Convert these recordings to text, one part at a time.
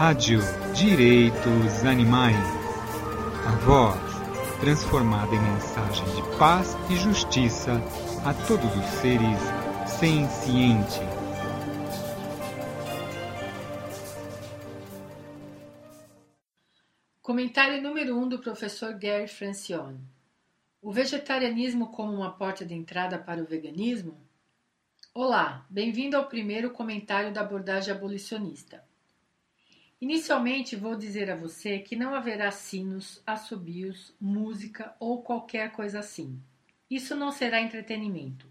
Rádio Direitos Animais. A voz transformada em mensagem de paz e justiça a todos os seres sencientes. Comentário número 1 um do professor Gary Francione. O vegetarianismo como uma porta de entrada para o veganismo? Olá, bem-vindo ao primeiro comentário da abordagem abolicionista. Inicialmente vou dizer a você que não haverá sinos, assobios, música ou qualquer coisa assim. Isso não será entretenimento.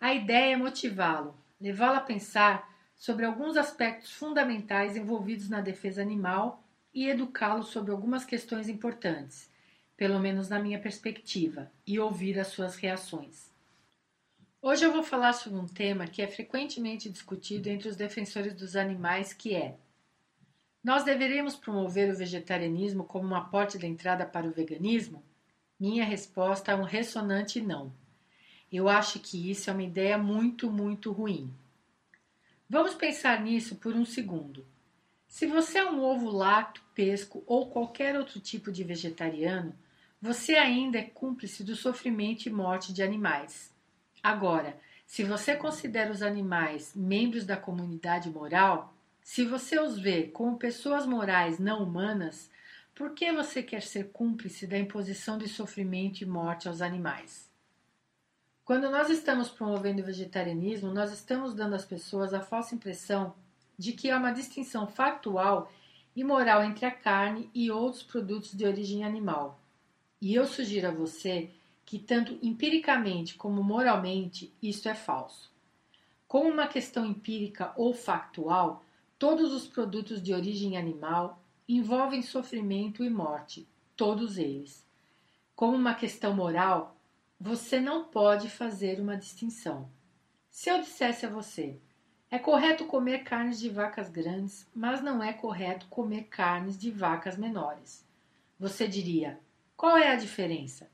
A ideia é motivá-lo, levá-lo a pensar sobre alguns aspectos fundamentais envolvidos na defesa animal e educá-lo sobre algumas questões importantes, pelo menos na minha perspectiva, e ouvir as suas reações. Hoje eu vou falar sobre um tema que é frequentemente discutido entre os defensores dos animais, que é nós deveríamos promover o vegetarianismo como uma porta de entrada para o veganismo? Minha resposta é um ressonante não. Eu acho que isso é uma ideia muito, muito ruim. Vamos pensar nisso por um segundo. Se você é um ovo lacto, pesco ou qualquer outro tipo de vegetariano, você ainda é cúmplice do sofrimento e morte de animais. Agora, se você considera os animais membros da comunidade moral, se você os vê como pessoas morais não humanas, por que você quer ser cúmplice da imposição de sofrimento e morte aos animais? Quando nós estamos promovendo o vegetarianismo, nós estamos dando às pessoas a falsa impressão de que há uma distinção factual e moral entre a carne e outros produtos de origem animal. E eu sugiro a você que, tanto empiricamente como moralmente, isto é falso. Como uma questão empírica ou factual, Todos os produtos de origem animal envolvem sofrimento e morte, todos eles. Como uma questão moral, você não pode fazer uma distinção. Se eu dissesse a você, é correto comer carnes de vacas grandes, mas não é correto comer carnes de vacas menores. Você diria: qual é a diferença?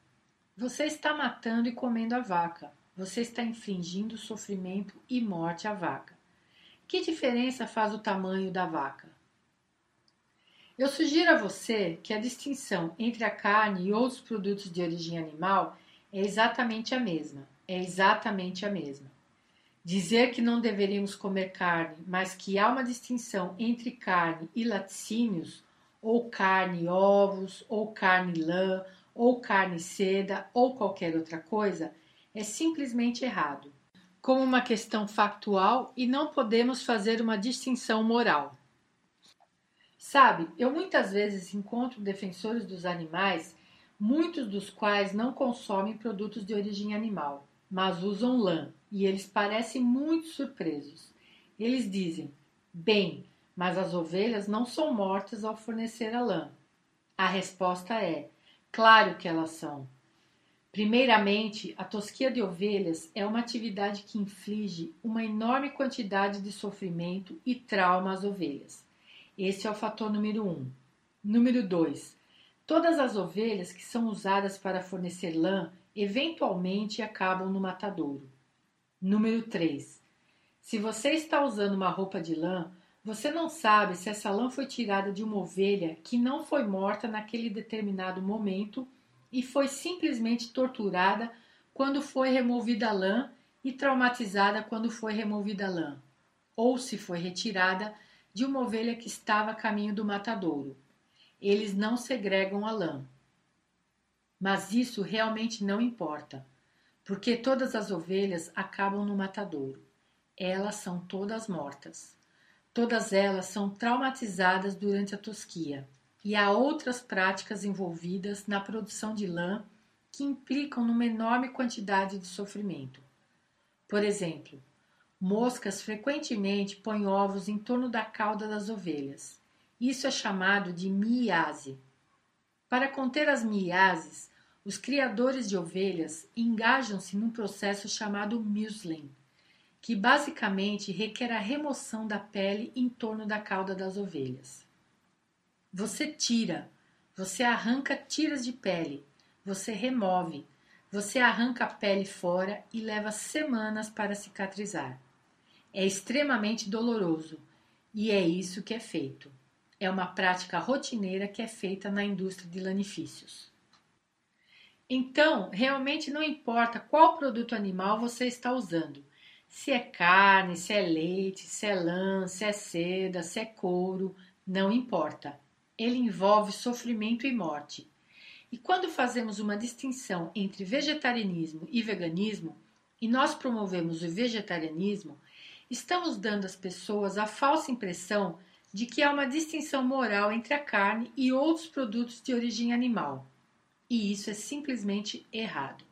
Você está matando e comendo a vaca. Você está infligindo sofrimento e morte à vaca. Que diferença faz o tamanho da vaca? Eu sugiro a você que a distinção entre a carne e outros produtos de origem animal é exatamente a mesma. É exatamente a mesma. Dizer que não deveríamos comer carne, mas que há uma distinção entre carne e laticínios, ou carne e ovos, ou carne e lã, ou carne e seda, ou qualquer outra coisa, é simplesmente errado como uma questão factual e não podemos fazer uma distinção moral. Sabe, eu muitas vezes encontro defensores dos animais, muitos dos quais não consomem produtos de origem animal, mas usam lã, e eles parecem muito surpresos. Eles dizem: bem, mas as ovelhas não são mortas ao fornecer a lã. A resposta é: claro que elas são. Primeiramente, a tosquia de ovelhas é uma atividade que inflige uma enorme quantidade de sofrimento e trauma às ovelhas. Esse é o fator número um. Número dois, todas as ovelhas que são usadas para fornecer lã eventualmente acabam no matadouro. Número 3. Se você está usando uma roupa de lã, você não sabe se essa lã foi tirada de uma ovelha que não foi morta naquele determinado momento e foi simplesmente torturada quando foi removida a lã e traumatizada quando foi removida a lã, ou se foi retirada de uma ovelha que estava a caminho do matadouro. Eles não segregam a lã. Mas isso realmente não importa, porque todas as ovelhas acabam no matadouro. Elas são todas mortas. Todas elas são traumatizadas durante a tosquia e há outras práticas envolvidas na produção de lã que implicam numa enorme quantidade de sofrimento. Por exemplo, moscas frequentemente põem ovos em torno da cauda das ovelhas. Isso é chamado de miase. Para conter as miases, os criadores de ovelhas engajam-se num processo chamado muslin, que basicamente requer a remoção da pele em torno da cauda das ovelhas. Você tira, você arranca tiras de pele, você remove, você arranca a pele fora e leva semanas para cicatrizar. É extremamente doloroso e é isso que é feito. É uma prática rotineira que é feita na indústria de lanifícios. Então, realmente não importa qual produto animal você está usando. Se é carne, se é leite, se é lã, se é seda, se é couro, não importa. Ele envolve sofrimento e morte. E quando fazemos uma distinção entre vegetarianismo e veganismo, e nós promovemos o vegetarianismo, estamos dando às pessoas a falsa impressão de que há uma distinção moral entre a carne e outros produtos de origem animal. E isso é simplesmente errado.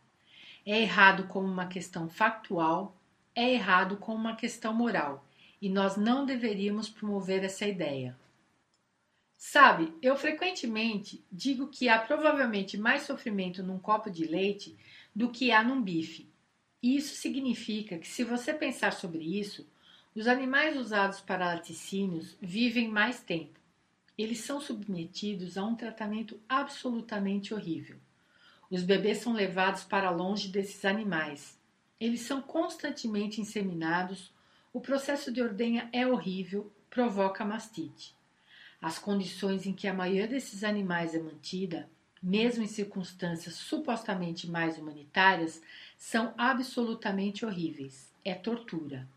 É errado como uma questão factual, é errado como uma questão moral, e nós não deveríamos promover essa ideia. Sabe, eu frequentemente digo que há provavelmente mais sofrimento num copo de leite do que há num bife. E isso significa que, se você pensar sobre isso, os animais usados para laticínios vivem mais tempo. Eles são submetidos a um tratamento absolutamente horrível. Os bebês são levados para longe desses animais. Eles são constantemente inseminados. O processo de ordenha é horrível, provoca mastite. As condições em que a maioria desses animais é mantida, mesmo em circunstâncias supostamente mais humanitárias, são absolutamente horríveis. É tortura.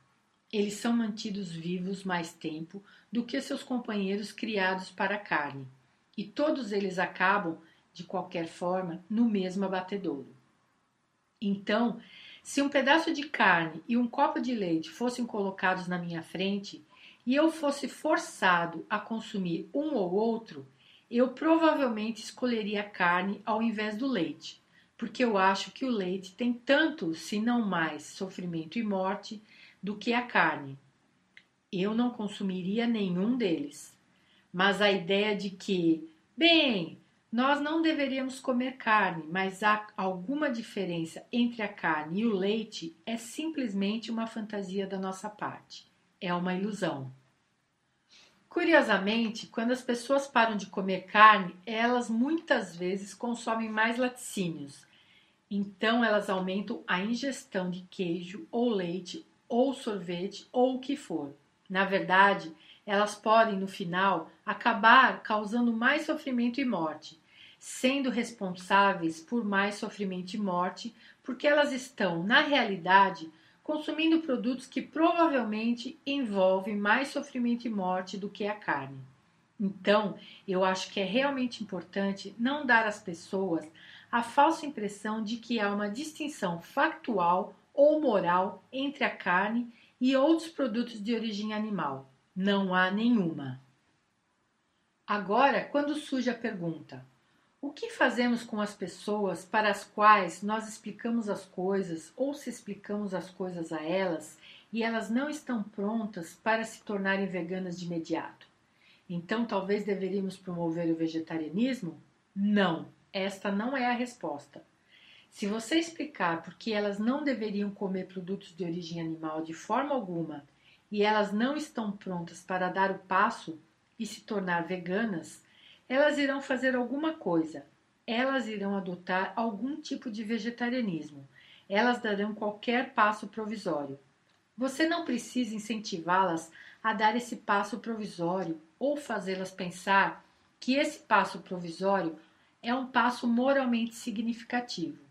Eles são mantidos vivos mais tempo do que seus companheiros criados para a carne, e todos eles acabam, de qualquer forma, no mesmo abatedouro. Então, se um pedaço de carne e um copo de leite fossem colocados na minha frente e eu fosse forçado a consumir um ou outro, eu provavelmente escolheria a carne ao invés do leite, porque eu acho que o leite tem tanto, se não mais, sofrimento e morte do que a carne. Eu não consumiria nenhum deles. Mas a ideia de que, bem, nós não deveríamos comer carne, mas há alguma diferença entre a carne e o leite é simplesmente uma fantasia da nossa parte. É uma ilusão. Curiosamente, quando as pessoas param de comer carne, elas muitas vezes consomem mais laticínios. Então, elas aumentam a ingestão de queijo ou leite ou sorvete ou o que for. Na verdade, elas podem, no final, acabar causando mais sofrimento e morte, sendo responsáveis por mais sofrimento e morte, porque elas estão, na realidade, consumindo produtos que provavelmente envolvem mais sofrimento e morte do que a carne. Então, eu acho que é realmente importante não dar às pessoas a falsa impressão de que há uma distinção factual ou moral entre a carne e outros produtos de origem animal. Não há nenhuma. Agora, quando surge a pergunta: o que fazemos com as pessoas para as quais nós explicamos as coisas ou se explicamos as coisas a elas e elas não estão prontas para se tornarem veganas de imediato? Então, talvez deveríamos promover o vegetarianismo? Não, esta não é a resposta. Se você explicar por que elas não deveriam comer produtos de origem animal de forma alguma e elas não estão prontas para dar o passo e se tornar veganas, elas irão fazer alguma coisa. Elas irão adotar algum tipo de vegetarianismo. Elas darão qualquer passo provisório. Você não precisa incentivá-las a dar esse passo provisório ou fazê-las pensar que esse passo provisório é um passo moralmente significativo.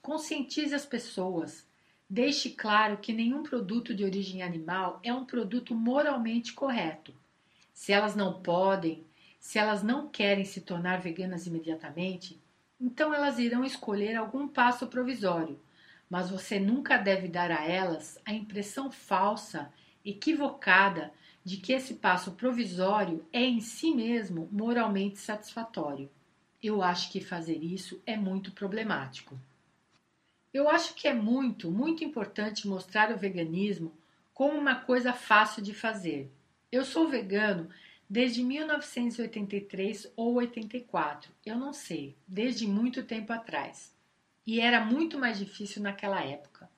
Conscientize as pessoas. Deixe claro que nenhum produto de origem animal é um produto moralmente correto. Se elas não podem, se elas não querem se tornar veganas imediatamente, então elas irão escolher algum passo provisório, mas você nunca deve dar a elas a impressão falsa, equivocada, de que esse passo provisório é em si mesmo moralmente satisfatório. Eu acho que fazer isso é muito problemático. Eu acho que é muito, muito importante mostrar o veganismo como uma coisa fácil de fazer. Eu sou vegano desde 1983 ou 84, eu não sei, desde muito tempo atrás. E era muito mais difícil naquela época.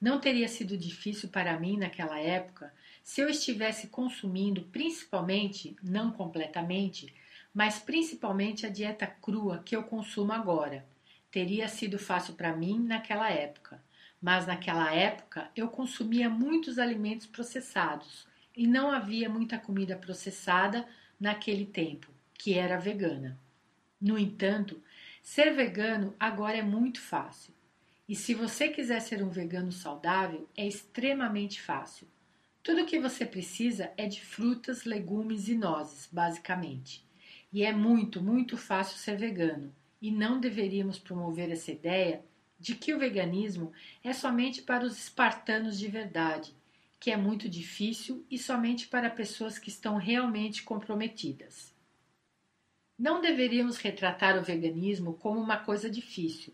Não teria sido difícil para mim naquela época se eu estivesse consumindo principalmente, não completamente, mas principalmente a dieta crua que eu consumo agora teria sido fácil para mim naquela época, mas naquela época eu consumia muitos alimentos processados e não havia muita comida processada naquele tempo, que era vegana. No entanto, ser vegano agora é muito fácil. E se você quiser ser um vegano saudável, é extremamente fácil. Tudo o que você precisa é de frutas, legumes e nozes, basicamente. E é muito, muito fácil ser vegano. E não deveríamos promover essa ideia de que o veganismo é somente para os espartanos de verdade, que é muito difícil e somente para pessoas que estão realmente comprometidas. Não deveríamos retratar o veganismo como uma coisa difícil.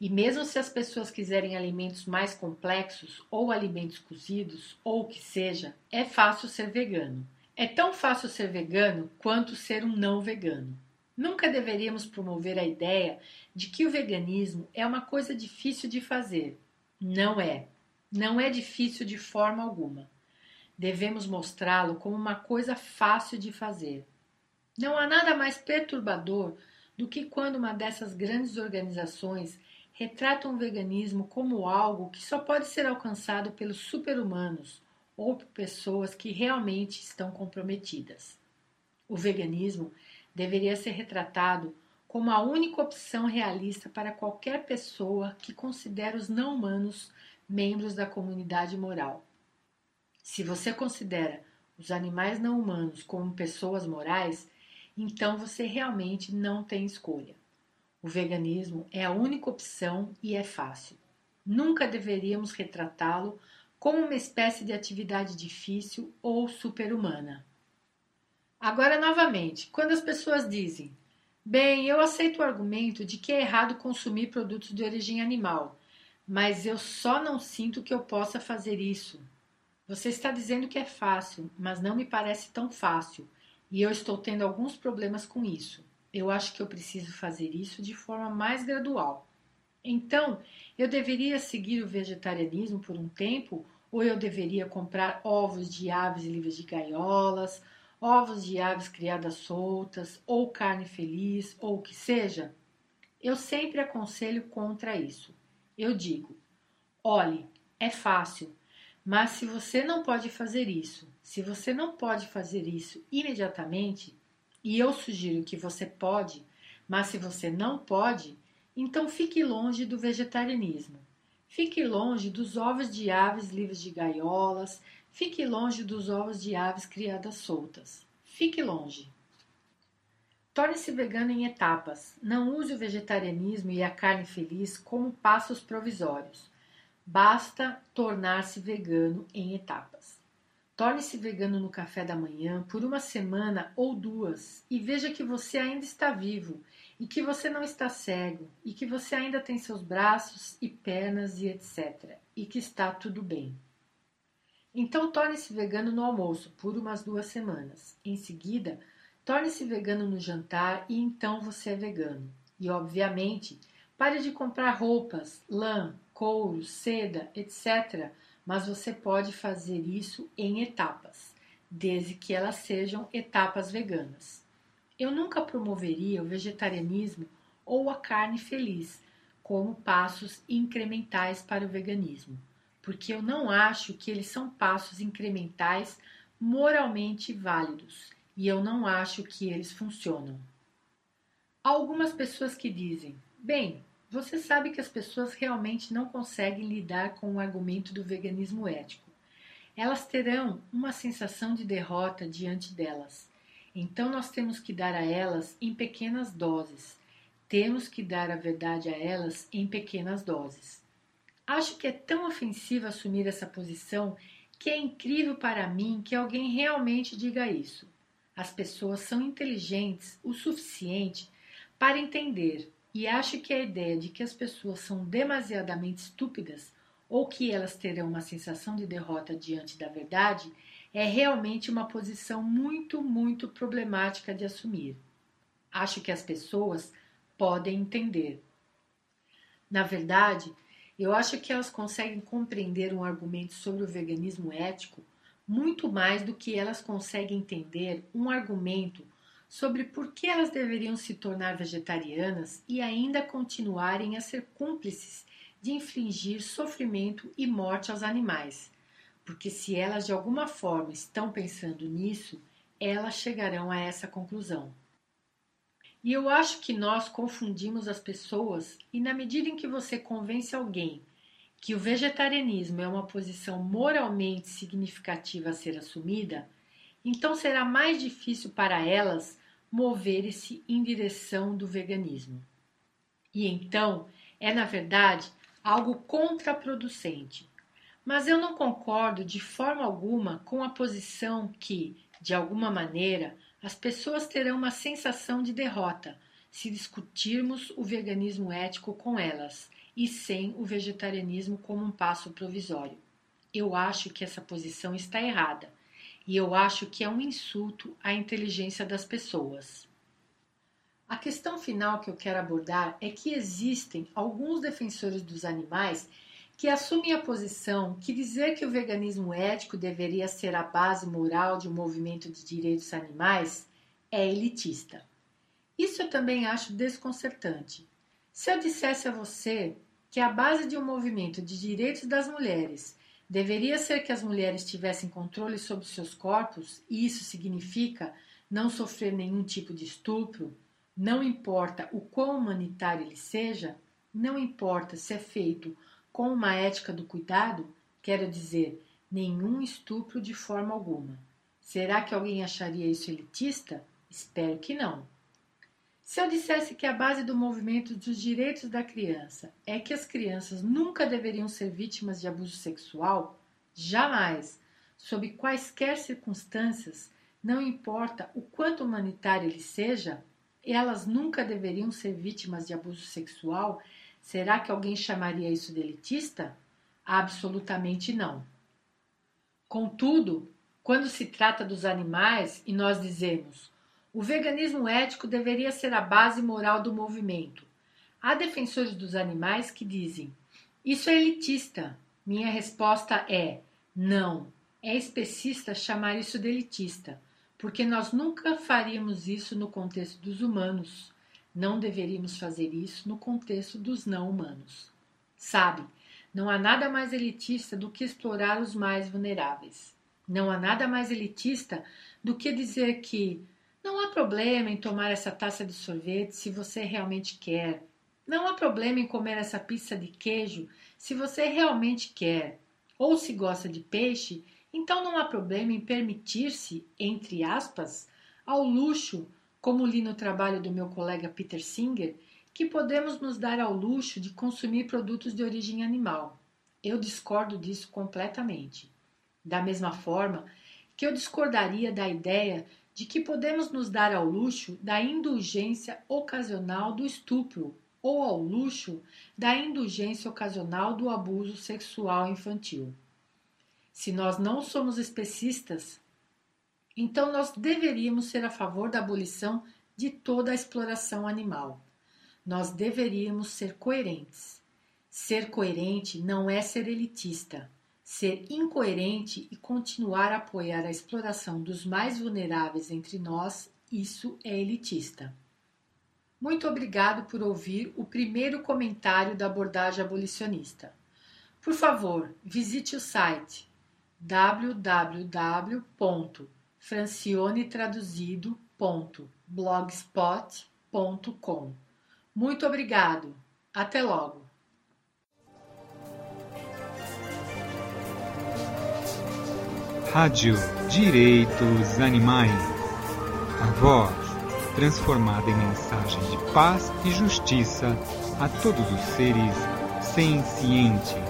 E mesmo se as pessoas quiserem alimentos mais complexos ou alimentos cozidos ou o que seja, é fácil ser vegano. É tão fácil ser vegano quanto ser um não vegano. Nunca deveríamos promover a ideia de que o veganismo é uma coisa difícil de fazer. Não é. Não é difícil de forma alguma. Devemos mostrá-lo como uma coisa fácil de fazer. Não há nada mais perturbador do que quando uma dessas grandes organizações retrata o veganismo como algo que só pode ser alcançado pelos super-humanos ou por pessoas que realmente estão comprometidas. O veganismo deveria ser retratado como a única opção realista para qualquer pessoa que considera os não-humanos membros da comunidade moral. Se você considera os animais não humanos como pessoas morais, então você realmente não tem escolha. O veganismo é a única opção e é fácil. Nunca deveríamos retratá-lo como uma espécie de atividade difícil ou super-humana. Agora, novamente, quando as pessoas dizem: Bem, eu aceito o argumento de que é errado consumir produtos de origem animal, mas eu só não sinto que eu possa fazer isso. Você está dizendo que é fácil, mas não me parece tão fácil, e eu estou tendo alguns problemas com isso. Eu acho que eu preciso fazer isso de forma mais gradual. Então, eu deveria seguir o vegetarianismo por um tempo, ou eu deveria comprar ovos de aves livres de gaiolas, ovos de aves criadas soltas, ou carne feliz, ou o que seja, eu sempre aconselho contra isso. Eu digo: olhe, é fácil, mas se você não pode fazer isso, se você não pode fazer isso imediatamente, e eu sugiro que você pode, mas se você não pode, então fique longe do vegetarianismo. Fique longe dos ovos de aves livres de gaiolas, Fique longe dos ovos de aves criadas soltas. Fique longe. Torne-se vegano em etapas. Não use o vegetarianismo e a carne feliz como passos provisórios. Basta tornar-se vegano em etapas. Torne-se vegano no café da manhã por uma semana ou duas e veja que você ainda está vivo e que você não está cego e que você ainda tem seus braços e pernas e etc. e que está tudo bem. Então torne-se vegano no almoço por umas duas semanas. Em seguida, torne-se vegano no jantar e então você é vegano. E obviamente, pare de comprar roupas, lã, couro, seda, etc. Mas você pode fazer isso em etapas, desde que elas sejam etapas veganas. Eu nunca promoveria o vegetarianismo ou a carne feliz como passos incrementais para o veganismo porque eu não acho que eles são passos incrementais moralmente válidos e eu não acho que eles funcionam. Há algumas pessoas que dizem: bem, você sabe que as pessoas realmente não conseguem lidar com o argumento do veganismo ético. Elas terão uma sensação de derrota diante delas. Então nós temos que dar a elas em pequenas doses. Temos que dar a verdade a elas em pequenas doses. Acho que é tão ofensivo assumir essa posição que é incrível para mim que alguém realmente diga isso. As pessoas são inteligentes o suficiente para entender, e acho que a ideia de que as pessoas são demasiadamente estúpidas ou que elas terão uma sensação de derrota diante da verdade é realmente uma posição muito, muito problemática de assumir. Acho que as pessoas podem entender. Na verdade, eu acho que elas conseguem compreender um argumento sobre o veganismo ético muito mais do que elas conseguem entender um argumento sobre por que elas deveriam se tornar vegetarianas e ainda continuarem a ser cúmplices de infligir sofrimento e morte aos animais. Porque se elas de alguma forma estão pensando nisso, elas chegarão a essa conclusão. E eu acho que nós confundimos as pessoas, e na medida em que você convence alguém que o vegetarianismo é uma posição moralmente significativa a ser assumida, então será mais difícil para elas mover-se em direção do veganismo. E então é, na verdade, algo contraproducente. Mas eu não concordo de forma alguma com a posição que, de alguma maneira, as pessoas terão uma sensação de derrota se discutirmos o veganismo ético com elas e sem o vegetarianismo como um passo provisório. Eu acho que essa posição está errada e eu acho que é um insulto à inteligência das pessoas. A questão final que eu quero abordar é que existem alguns defensores dos animais que assumem a posição que dizer que o veganismo ético deveria ser a base moral de um movimento de direitos animais é elitista. Isso eu também acho desconcertante. Se eu dissesse a você que a base de um movimento de direitos das mulheres deveria ser que as mulheres tivessem controle sobre seus corpos, e isso significa não sofrer nenhum tipo de estupro, não importa o quão humanitário ele seja, não importa se é feito com uma ética do cuidado, quero dizer, nenhum estupro de forma alguma. Será que alguém acharia isso elitista? Espero que não. Se eu dissesse que a base do movimento dos direitos da criança é que as crianças nunca deveriam ser vítimas de abuso sexual, jamais, sob quaisquer circunstâncias, não importa o quanto humanitário ele seja, elas nunca deveriam ser vítimas de abuso sexual, será que alguém chamaria isso de elitista? Absolutamente não. Contudo, quando se trata dos animais e nós dizemos o veganismo ético deveria ser a base moral do movimento, há defensores dos animais que dizem isso é elitista. Minha resposta é não. É especista chamar isso de elitista porque nós nunca faríamos isso no contexto dos humanos. Não deveríamos fazer isso no contexto dos não humanos. Sabe, não há nada mais elitista do que explorar os mais vulneráveis. Não há nada mais elitista do que dizer que não há problema em tomar essa taça de sorvete se você realmente quer. Não há problema em comer essa pizza de queijo se você realmente quer. Ou se gosta de peixe então não há problema em permitir-se, entre aspas, ao luxo, como li no trabalho do meu colega Peter Singer, que podemos nos dar ao luxo de consumir produtos de origem animal. Eu discordo disso completamente. Da mesma forma que eu discordaria da ideia de que podemos nos dar ao luxo da indulgência ocasional do estupro ou ao luxo da indulgência ocasional do abuso sexual infantil. Se nós não somos especistas, então nós deveríamos ser a favor da abolição de toda a exploração animal. Nós deveríamos ser coerentes. Ser coerente não é ser elitista. Ser incoerente e continuar a apoiar a exploração dos mais vulneráveis entre nós, isso é elitista. Muito obrigado por ouvir o primeiro comentário da abordagem abolicionista. Por favor, visite o site www.francionetraduzido.blogspot.com. Muito obrigado. Até logo. Rádio Direitos Animais. A voz transformada em mensagem de paz e justiça a todos os seres sencientes.